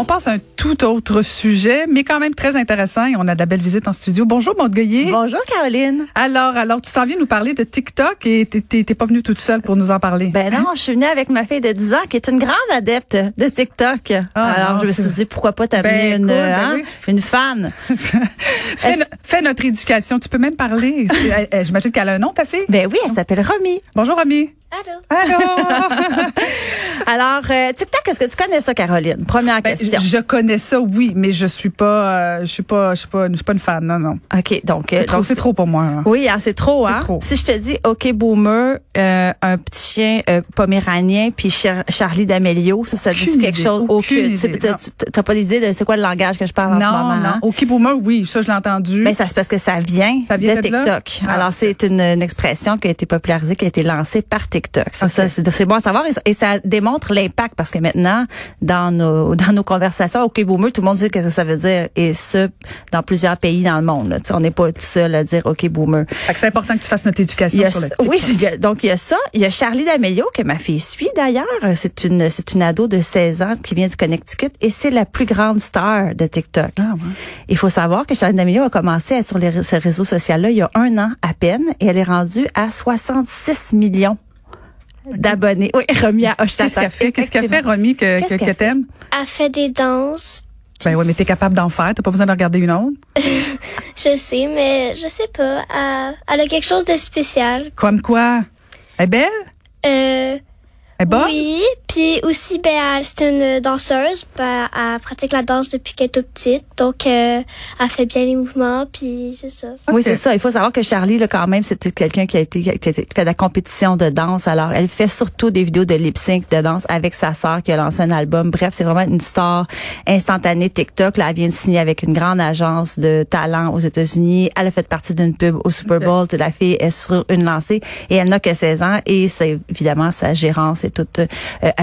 On passe à un tout autre sujet, mais quand même très intéressant. Et on a de la belle visite en studio. Bonjour, Maud Goyer. Bonjour, Caroline. Alors, alors, tu t'en viens nous parler de TikTok et t'es pas venue toute seule pour nous en parler. Ben non, je suis venue avec ma fille de 10 ans qui est une grande adepte de TikTok. Ah, Alors, non, je me suis dit, pourquoi pas t'amener Ben, une, ben hein, oui. une fan? fais, no- fais notre éducation. Tu peux même parler. J'imagine qu'elle a un nom, ta fille? Ben oui, elle s'appelle Romy. Bonjour, Romy. Allô? Allô. Alors, euh, TikTok, est-ce que tu connais ça, Caroline? Première Ben, question. je connais ça, oui, mais je suis pas, euh, je suis pas, je suis pas, je suis pas une fan. Non, non. OK, donc... euh, C'est trop, donc, c'est trop pour moi. hein. Oui, hein, c'est trop, hein? trop. Si je te dis, OK, Boomer, euh, un petit chien euh, poméranien, puis Char- Charlie d'Amelio, ça, ça dit quelque idée, chose? aucune t'as- non. Pas d'idée de c'est quoi le langage que je parle en ce Non, moment? non. hein? OK, boomer, oui, ça, je l'ai entendu. Ben, ça c'est parce que ça vient, Ça vient de? TikTok. Ah, Alors c'est une, une expression qui a été popularisée, qui a été lancée par TikTok. Ça, c'est bon à savoir et ça démontre l'impact parce que maintenant dans nos dans nos conversations, ok boomer, tout le monde sait qu'est-ce que ça veut dire et ce dans plusieurs pays dans le monde. là. On n'est pas seul à dire ok boomer. C'est important que tu fasses notre éducation a, sur le oui, il a- donc il y a ça. Il y a Charlie D'Amelio que ma fille suit d'ailleurs. C'est une c'est une ado de 16 ans qui vient du Connecticut et c'est la plus grande star de TikTok. Ah, ouais. Il faut savoir que Charline D'Amelio a commencé à être sur les, ce réseau social-là il y a un an à peine et elle est rendue à 66 millions d'abonnés. Oui, Romy à Qu'est-ce qu'elle fait? Qu'est-ce qu'elle fait, Romy, que, Qu'est-ce que, t'aimes? Elle fait des danses. Ben oui, mais t'es capable d'en faire. T'as pas besoin de regarder une autre? Je sais, mais je sais pas. Elle, elle a quelque chose de spécial. Comme quoi? Elle est belle? Euh, Elle est bonne? oui, puis aussi, ben, elle, c'est une danseuse. Ben, elle pratique la danse depuis qu'elle est toute petite. Donc, euh, elle fait bien les mouvements, puis c'est ça. Oui, c'est ça. Il faut savoir que Charlie, là, quand même, c'était quelqu'un qui a été, qui a été- fait de la compétition de danse. Alors, elle fait surtout des vidéos de lip sync de danse avec sa sœur qui a lancé un album. Bref, c'est vraiment une star instantanée TikTok. Là, elle vient de signer avec une grande agence de talent aux États-Unis. Elle a fait partie d'une pub au Super Bowl. La fille est sur une lancée et elle n'a que 16 ans et c'est évidemment sa gérance est toute euh,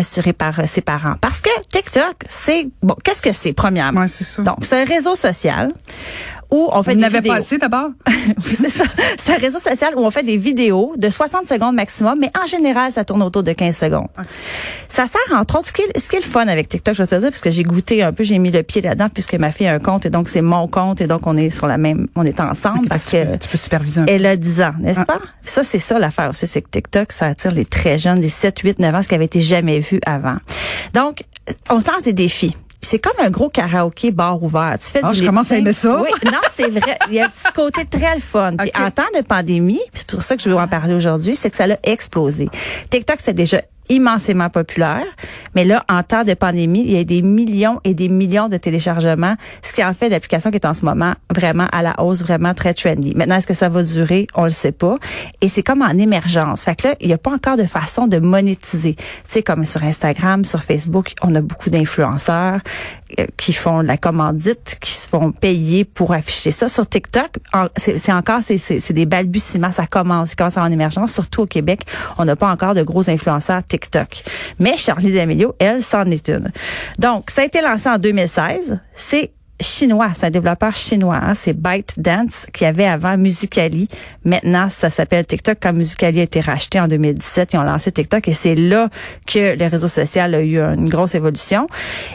assurée par euh, ses parents. Parce que TikTok, c'est bon. Qu'est-ce que c'est premièrement? Ouais, c'est ça. Donc, c'est un réseau social où on fait On des n'avait vidéos. pas assez d'abord? C'est ça. C'est un réseau social où on fait des vidéos de 60 secondes maximum, mais en général, ça tourne autour de 15 secondes. Ça sert, entre autres, ce qui, est, ce qui est le fun avec TikTok, je vais te dire, parce que j'ai goûté un peu, j'ai mis le pied là-dedans, puisque ma fille a un compte, et donc c'est mon compte, et donc on est sur la même, on est ensemble, parce tu, que peux, tu peux superviser un elle a 10 ans, n'est-ce Ah. pas? Ça, c'est ça l'affaire aussi, c'est que TikTok, ça attire les très jeunes, les 7, 8, 9 ans, ce qui avait été jamais vu avant. Donc, on se lance des défis. C'est comme un gros karaoké bar ouvert. Tu fais Ah, du je commence à aimer ça. Oui, non, c'est vrai. Il y a un petit côté très le fun. Puis Ok. en temps de pandémie, puis c'est pour ça que je veux en parler aujourd'hui, c'est que ça a explosé. TikTok, c'est déjà immensément populaire, mais là, en temps de pandémie, il y a des millions et des millions de téléchargements, ce qui en fait l'application qui est en ce moment vraiment à la hausse, vraiment très trendy. Maintenant, est-ce que ça va durer? On le sait pas. Et c'est comme en émergence. Fait que là, il n'y a pas encore de façon de monétiser. Sais, comme sur Instagram, sur Facebook, on a beaucoup d'influenceurs qui font de la commandite, qui se font payer pour afficher ça. Sur TikTok, c'est encore, c'est- des balbutiements, ça commence, ça commence en émergence. Surtout au Québec, on n'a pas encore de gros influenceurs TikTok. Mais Charlie D'Amelio, elle, c'en est une. Donc, ça a été lancé en 2016. C'est chinois, c'est un développeur chinois, hein, c'est ByteDance qui avait avant Musicali. Maintenant, ça s'appelle TikTok. Quand Musicali a été racheté en 2017, ils ont lancé TikTok et c'est là que le réseau social a eu une grosse évolution.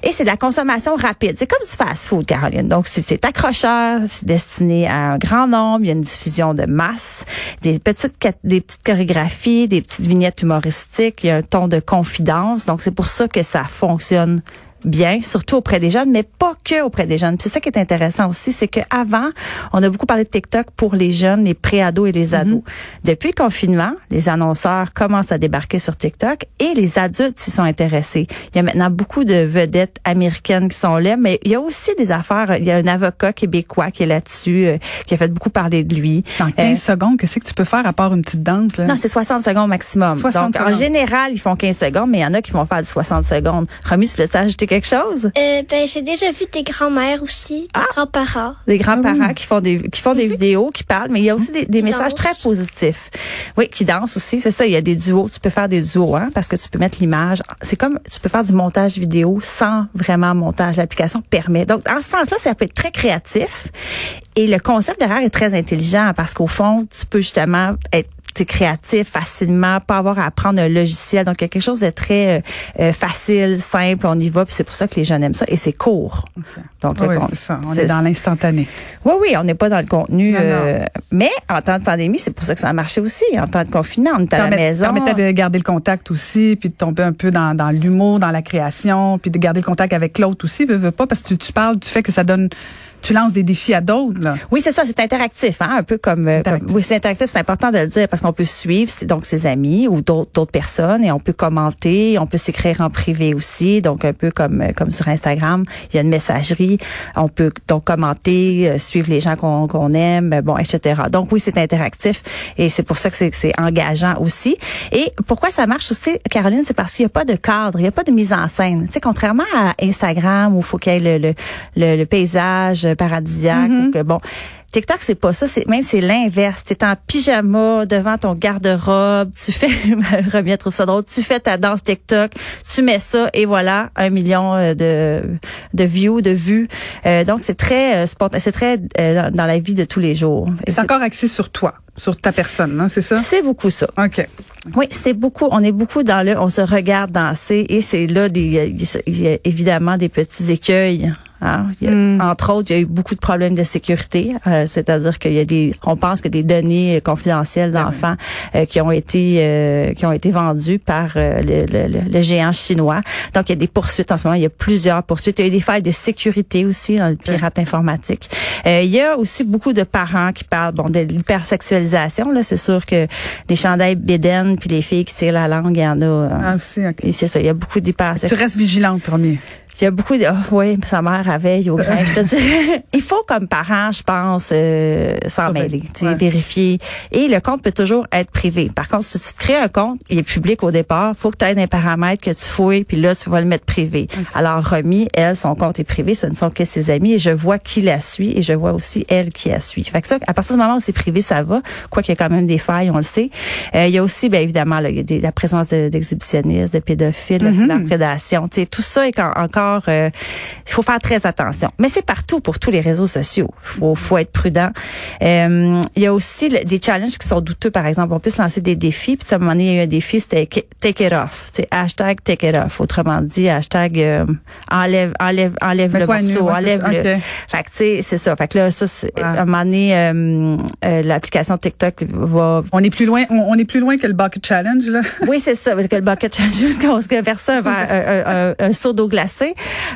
Et c'est de la consommation rapide. C'est comme du fast-food, Caroline. Donc, c'est- accrocheur, c'est destiné à un grand nombre. Il y a une diffusion de masse, des petites, des petites chorégraphies, des petites vignettes humoristiques. Il y a un ton de confidence. Donc, c'est pour ça que ça fonctionne bien, surtout auprès des jeunes, mais pas que auprès des jeunes. C'est ça qui est intéressant aussi, c'est que avant, on a beaucoup parlé de TikTok pour les jeunes, les pré-ados et les ados. Depuis le confinement, les annonceurs commencent à débarquer sur TikTok et les adultes s'y sont intéressés. Il y a maintenant beaucoup de vedettes américaines qui sont là, mais il y a aussi des affaires. Il y a un avocat québécois qui est là-dessus, euh, qui a fait beaucoup parler de lui. En 15 secondes, qu'est-ce que tu peux faire à part une petite danse? Là? Non, c'est 60 secondes maximum. 60 Donc, en secondes. général, ils font 15 secondes, mais il y en a qui vont faire du 60 secondes. Remis, veux ajouter quelque chose? Euh, ben, j'ai déjà vu des grands-mères aussi, des grands-parents. Des grands-parents qui font des qui font des vidéos, qui parlent, mais il y a aussi des, des messages dansent. très positifs. Oui, qui dansent aussi. C'est ça, il y a des duos. Tu peux faire des duos, hein, parce que tu peux mettre l'image. C'est comme tu peux faire du montage vidéo sans vraiment montage. L'application permet. Donc, en ce sens-là, ça peut être très créatif. Et le concept derrière est très intelligent parce qu'au fond, tu peux justement être créatif facilement, pas avoir à apprendre un logiciel. Donc, il y a quelque chose de très euh, euh, facile, simple, on y va, puis c'est pour ça que les jeunes aiment ça. Et c'est court. Donc, Oui, c'est ça. On est dans l'instantané. oui, oui, on n'est pas dans le contenu. Non, euh, mais en temps de pandémie, c'est pour ça que ça a marché aussi. En temps de confinement, on est à la maison. permettait de garder le contact aussi, puis de tomber un peu dans, dans l'humour, dans la création, puis de garder le contact avec l'autre aussi, veux, veux pas, parce que tu, tu parles du fait que ça donne, tu lances des défis à d'autres. là. Oui, c'est ça, c'est interactif, hein, un peu comme, euh, Interactif. comme- oui, c'est interactif, c'est important de le dire parce qu'on peut suivre donc ses amis ou d'autres d'autres personnes et on peut commenter, on peut s'écrire en privé aussi, donc un peu comme euh, comme sur Instagram, il y a une messagerie, on peut donc commenter, euh, suivre les gens qu'on qu'on aime, euh, bon, etc. Donc oui, c'est interactif et c'est pour ça que c'est c'est engageant aussi. Et pourquoi ça marche aussi, Caroline, c'est parce qu'il n'y a pas de cadre, il n'y a pas de mise en scène. Tu sais, contrairement à Instagram où il faut qu'il y ait le, le, le, le paysage paradisiaque ou que bon. TikTok, c'est pas ça. C'est même c'est l'inverse. T'es en pyjama devant ton garde-robe. Tu fais, Remia trouve ça drôle. Tu fais ta danse TikTok. Tu mets ça et voilà un million euh, de de views, de vues. Euh, donc c'est très euh, spontané. C'est très euh, dans, la vie de tous les jours. C'est- encore axé sur toi, sur ta personne, hein, c'est ça? C'est beaucoup ça. OK. Oui, c'est beaucoup. On est beaucoup dans le. On se regarde danser et c'est là des. Il y a évidemment des petits écueils. Hein? Il y a- Entre autres, il y a eu beaucoup de problèmes de sécurité, euh, c'est-à-dire qu'il y a des. On pense que des données euh, confidentielles d'enfants euh, qui ont été euh, qui ont été vendues par euh, le, le- le- géant chinois. Donc il y a des poursuites en ce moment. Il y a plusieurs poursuites. Il y a eu des failles de sécurité aussi dans le pirate informatique. Euh, il y a aussi beaucoup de parents qui parlent bon de l'hypersexualisation. Là, c'est sûr que des chandails bédaines puis les filles qui tirent la langue, il y en a. Ah, aussi, OK. c'est ça, il y a beaucoup Tu d'hypersexualisation. restes vigilante, Romy. Il y a beaucoup de oh, oui, sa mère avait au grain, je te dirais. Il faut comme parent, je pense, euh, s'en mêler, ouais. vérifier. Et le compte peut toujours être privé. Par contre, si tu te crées un compte, il est public au départ, faut que tu aies des paramètres que tu fouilles, puis là tu vas le mettre privé. Alors Romy, elle, son compte est privé, ce ne sont que ses amis et je vois qui la suit et je vois aussi elle qui la suit. Fait que ça, à partir du moment où c'est privé, ça va. Quoi qu'il y ait quand même des failles, on le sait. Euh, il y a aussi, bien évidemment, là, il y a des- la présence de- d'exhibitionnistes, de, pédophiles, la cyberprédation. Tu sais, tout ça est en- encore. euh, il faut faire très attention. Mais c'est partout pour tous les réseaux sociaux. Faut, faut être prudent. Euh, il y a aussi le- des challenges qui sont douteux. Par exemple, on peut se lancer des défis. Puis à un moment donné, il y a eu un défi, c'était take it off. C'est hashtag take it off. Autrement dit, hashtag euh, enlève, enlève, enlève le nu, morceau, c'est enlève le. Fait que tu sais, c'est ça. Fait que là, ça, c'est, Ouais. à un moment donné, euh, euh, l'application TikTok va On est plus loin, on, on est plus loin que le bucket challenge, là. oui, c'est ça, avec le bucket challenge, jusqu'à ce que verser un, un, un, un seau d'eau glacée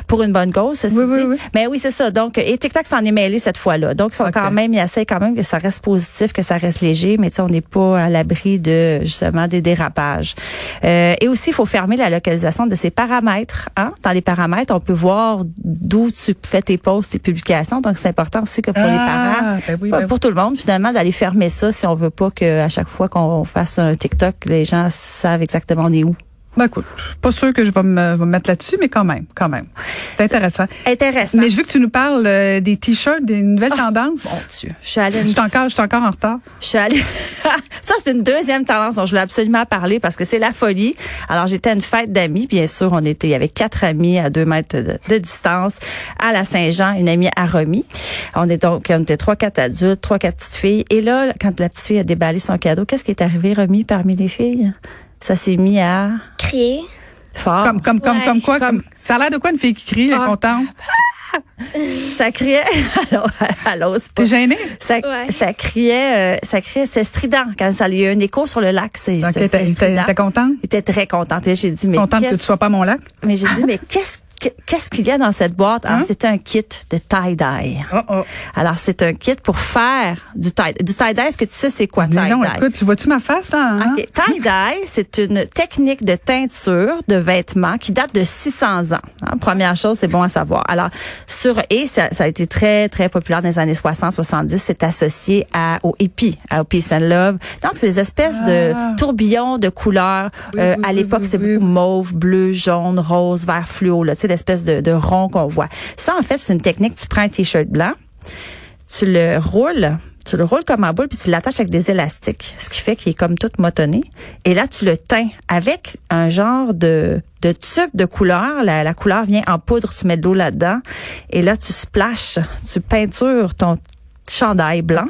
pour une bonne cause, ceci Oui, oui, dit. oui. Mais oui, c'est ça. Donc, et TikTok s'en est mêlé cette fois-là. Donc, ils sont quand même, ils essayent quand même que ça reste positif, que ça reste léger, mais tu sais, on n'est pas à l'abri de, justement, des dérapages. Euh, et aussi, il faut fermer la localisation de ses paramètres. Hein? Dans les paramètres, on peut voir d'où tu fais tes posts, tes publications. Donc, c'est important aussi que pour les Ah, parents, ben oui, pas ben pour tout le monde, finalement, d'aller fermer ça si on veut pas que à chaque fois qu'on fasse un TikTok, les gens savent exactement on est où. Ben écoute, pas sûr que je vais me, me mettre là-dessus, mais quand même, quand même. C'est intéressant. Intéressant. Mais je veux que tu nous parles euh, des t-shirts, des nouvelles tendances. Mon Dieu. Je suis allée, Je suis encore, je suis encore en retard. je suis allée. ça, c'est une deuxième tendance dont je voulais absolument parler parce que c'est la folie. Alors, j'étais à une fête d'amis, bien sûr. On était, avait quatre amis à deux mètres de, de distance à la Saint-Jean, une amie à Romy. On est donc, on était trois, quatre adultes, trois, quatre petites filles. Et là, quand la petite fille a déballé son cadeau, qu'est-ce qui est arrivé, Romy, parmi les filles? Ça s'est mis à Crier. fort. Comme, comme, comme, Ouais. comme quoi? Comme- Comme, ça a l'air de quoi une fille qui crie, elle est Ah. contente? Ça criait. Alors, alors, c'est pas- T'es gênée? Ça, Ouais. ça criait, euh, ça criait, c'est strident. Quand ça, il y a eu un écho sur le lac, c'est, Donc, c'était t'es, t'es, strident. t'es contente? J'étais très contente. Et j'ai dit, mais Contente que tu sois pas mon lac? mais j'ai dit, mais qu'est-ce, qu'est-ce qu'il y a dans cette boîte? Alors, Hein? c'était un kit de tie-dye. Oh, oh. Alors, c'est un kit pour faire du tie Du tie-dye, est-ce que tu sais c'est quoi Mais non, tie-dye? écoute, tu vois-tu ma face, là? hein? OK. Tie-dye, c'est une technique de teinture de vêtements qui date de 600 ans. hein? Première chose, c'est bon à savoir. Alors, sur et ça, ça a été très très populaire dans les années 60-70. C'est associé à au hippie, à au peace and love. Donc, c'est des espèces Ah. de tourbillons de couleurs. Oui, Euh, oui, à l'époque, oui, c'était oui. beaucoup mauve, bleu, jaune, rose, vert fluo. Là, sais, de, de rond qu'on voit. Ça, en fait, c'est une technique. Tu prends un t-shirt blanc, tu le roules tu le roules comme un boule puis tu l'attaches avec des élastiques, ce qui fait qu'il est comme tout motonné. Et là, tu le teins avec un genre de, de tube de couleur. La, la couleur vient en poudre, tu mets de l'eau là-dedans. Et là, tu splashes, tu peintures ton chandail blanc.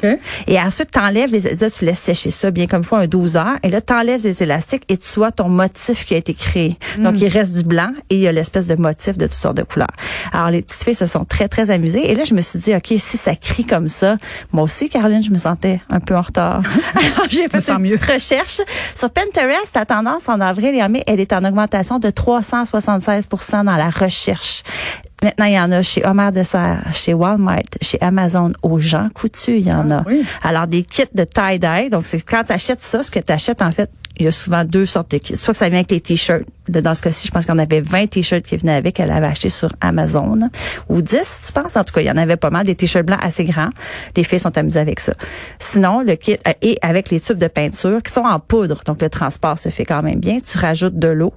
Et ensuite, t'enlèves les, là, tu laisses sécher ça bien comme il faut un 12 heures. Et là, t'enlèves les élastiques et tu vois ton motif qui a été créé. Donc, Mm. il reste du blanc et il y a l'espèce de motif de toutes sortes de couleurs. Alors, les petites filles se sont très, très amusées. Et là, je me suis dit, OK, si ça crie comme ça, moi aussi, Caroline, je me sentais un peu en retard. Alors, j'ai fait une mieux. petite recherche. Sur Pinterest, la tendance en avril et en mai, elle est en augmentation de 376% dans la recherche. Maintenant, il y en a chez Homer Dessert, chez Walmart, chez Amazon, aux gens coutus, il y en a. oui. Alors, des kits de tie-dye. Donc, c'est quand tu achètes ça, ce que tu achètes, en fait, il y a souvent deux sortes de kits. Soit que ça vient avec les t-shirts. Dans ce cas-ci, je pense qu'on avait 20 t-shirts qui venaient avec. Elle avait acheté sur Amazon. Ou 10, tu penses? En tout cas, il y en avait pas mal. Des t-shirts blancs assez grands. Les filles sont amusées avec ça. Sinon, le kit euh, et avec les tubes de peinture qui sont en poudre. Donc, le transport se fait quand même bien. Tu rajoutes de l'eau.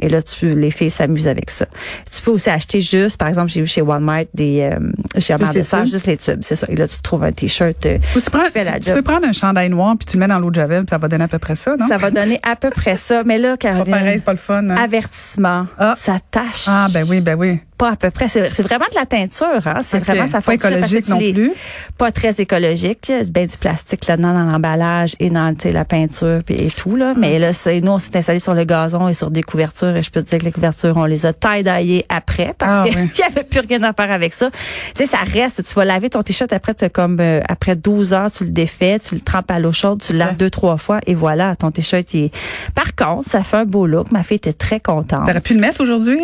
Et là, tu, les filles s'amusent avec ça. Tu peux aussi acheter juste, par exemple, j'ai vu chez Walmart des, euh, chez Amand les Dessert, juste les tubes. C'est ça. Et là, tu trouves un t-shirt. euh, Ou tu, prends- la tu- peux prendre un chandail noir puis tu le mets dans l'eau de javel, puis ça va donner à peu près ça, non? Ça va donner à peu près ça. Mais là, Pas Caroline. pareil, c'est pas le fun. hein? Avertissement. Ah. Ça tâche. Ah, ben oui, ben oui. Pas à peu près. C'est vraiment de la teinture. Hein? C'est vraiment ça Pas écologique non les- plus. Pas très écologique. Bien du plastique là-dedans dans l'emballage et dans la peinture et tout là. Mais là, c'est nous on s'est installé sur le gazon et sur des couvertures et je peux te dire que les couvertures on les a taille après parce Ah, qu'il ouais. y avait plus rien à faire avec ça. Tu sais, ça reste. Tu vas laver ton t-shirt après comme euh, après 12 heures tu le défais, tu le trempes à l'eau chaude, tu le laves Ouais. deux trois fois et voilà ton t-shirt est. Par contre, ça fait un beau look. Ma fille était très contente. T'aurais pu le mettre aujourd'hui?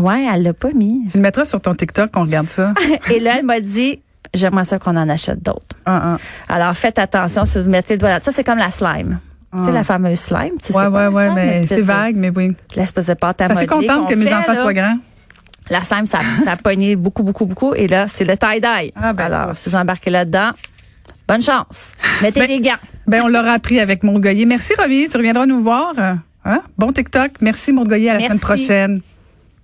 Ouais, elle l'a pas mis. Tu le mettras sur ton TikTok qu'on regarde ça. Et là, elle m'a dit, j'aimerais ça qu'on en achète d'autres. Ah, ah. Alors, faites attention si vous mettez le doigt là. Ça, c'est comme la slime. Tu sais, la fameuse slime. Tu sais, Ouais, ouais, ouais, slime, mais c'est vague, mais oui. L'espèce de pâte à Je suis assez modeler contente que mes enfants là. soient grands. La slime, ça, ça a pogné beaucoup, beaucoup, beaucoup. Et là, c'est le tie-dye. Ah, ben, Alors, si vous embarquez là-dedans, bonne chance. Mettez Ben, des gants. Ben, on l'aura appris avec Maud Goyer. Merci, Romy. Tu reviendras nous voir. Hein? Bon TikTok. Merci, Maud Goyer. À la Merci. semaine prochaine.